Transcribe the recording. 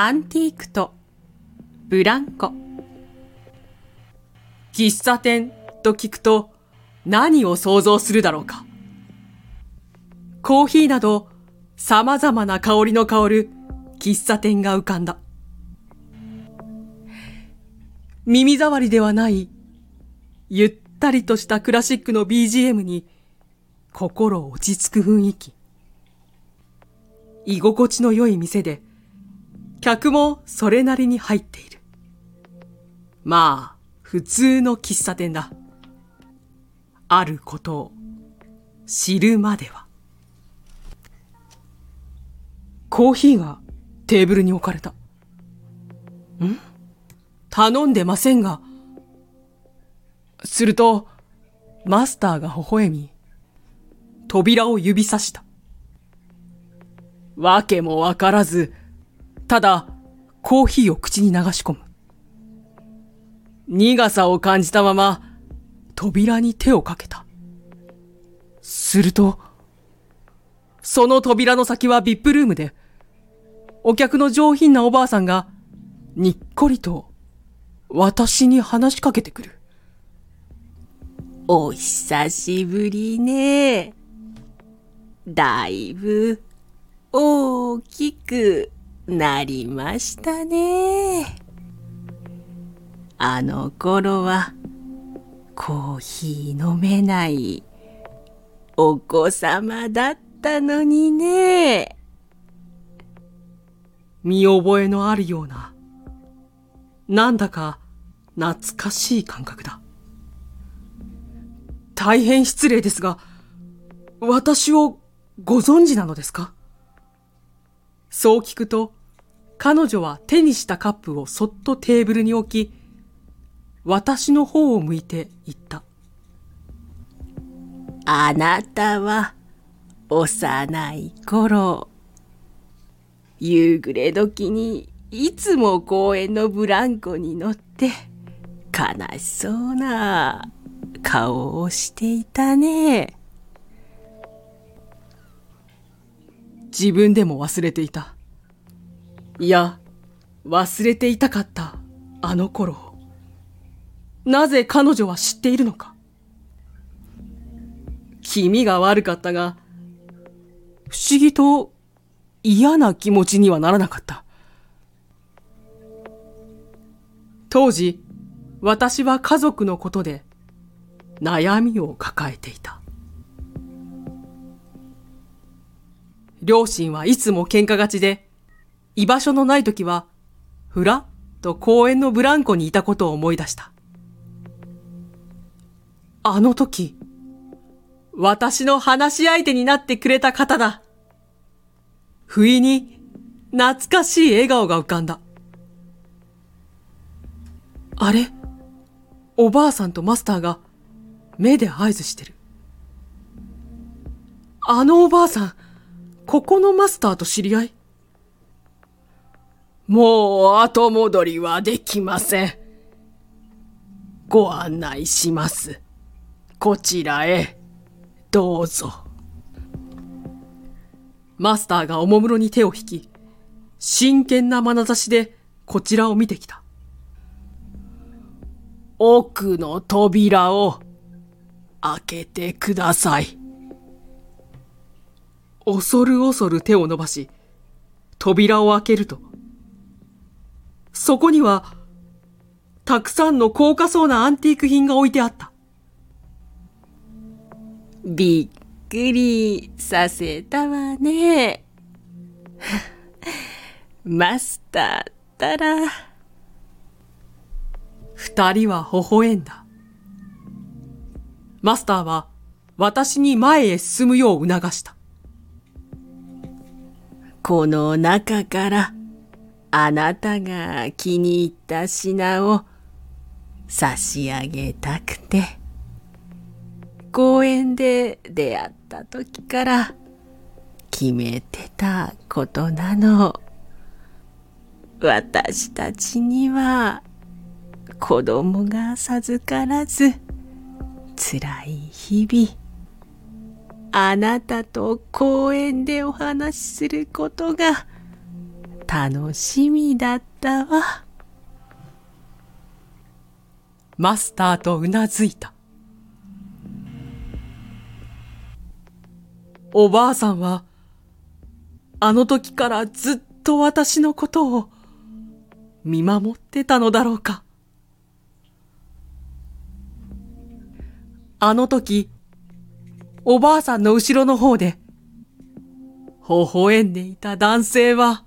アンティークとブランコ。喫茶店と聞くと何を想像するだろうか。コーヒーなど様々な香りの香る喫茶店が浮かんだ。耳障りではないゆったりとしたクラシックの BGM に心落ち着く雰囲気。居心地の良い店で客もそれなりに入っている。まあ、普通の喫茶店だ。あることを知るまでは。コーヒーがテーブルに置かれた。ん？頼んでませんが。すると、マスターが微笑み、扉を指さした。わけもわからず、ただ、コーヒーを口に流し込む。苦さを感じたまま、扉に手をかけた。すると、その扉の先はビップルームで、お客の上品なおばあさんが、にっこりと、私に話しかけてくる。お久しぶりね。だいぶ、大きくなりましたね。あの頃はコーヒー飲めないお子様だったのにね。見覚えのあるような、なんだか懐かしい感覚だ。大変失礼ですが、私をご存知なのですか？そう聞くと、彼女は手にしたカップをそっとテーブルに置き、私の方を向いて言った。あなたは幼い頃、夕暮れ時にいつも公園のブランコに乗って悲しそうな顔をしていたね。自分でも忘れていた。いや、忘れていたかった、あの頃。なぜ彼女は知っているのか。気味が悪かったが、不思議と嫌な気持ちにはならなかった。当時、私は家族のことで悩みを抱えていた。両親はいつも喧嘩がちで、居場所のない時は、ふらっと公園のブランコにいたことを思い出した。あの時、私の話し相手になってくれた方だ。不意に懐かしい笑顔が浮かんだ。あれおばあさんとマスターが目で合図してる。あのおばあさん、ここのマスターと知り合い？もう後戻りはできません。ご案内します。こちらへ、どうぞ。マスターがおもむろに手を引き、真剣な眼差しでこちらを見てきた。奥の扉を開けてください。恐る恐る手を伸ばし、扉を開けると、そこには、たくさんの高価そうなアンティーク品が置いてあった。びっくりさせたわね。マスターったら。二人は微笑んだ。マスターは私に前へ進むよう促した。この中からあなたが気に入った品を差し上げたくて公園で出会った時から決めてたことなの。私たちには子供が授からず辛い日々。あなたと公園でお話しすることが楽しみだったわ。マスターとうなずいた。おばあさんは、あの時からずっと私のことを見守ってたのだろうか。あの時、おばあさんの後ろの方で、微笑んでいた男性は、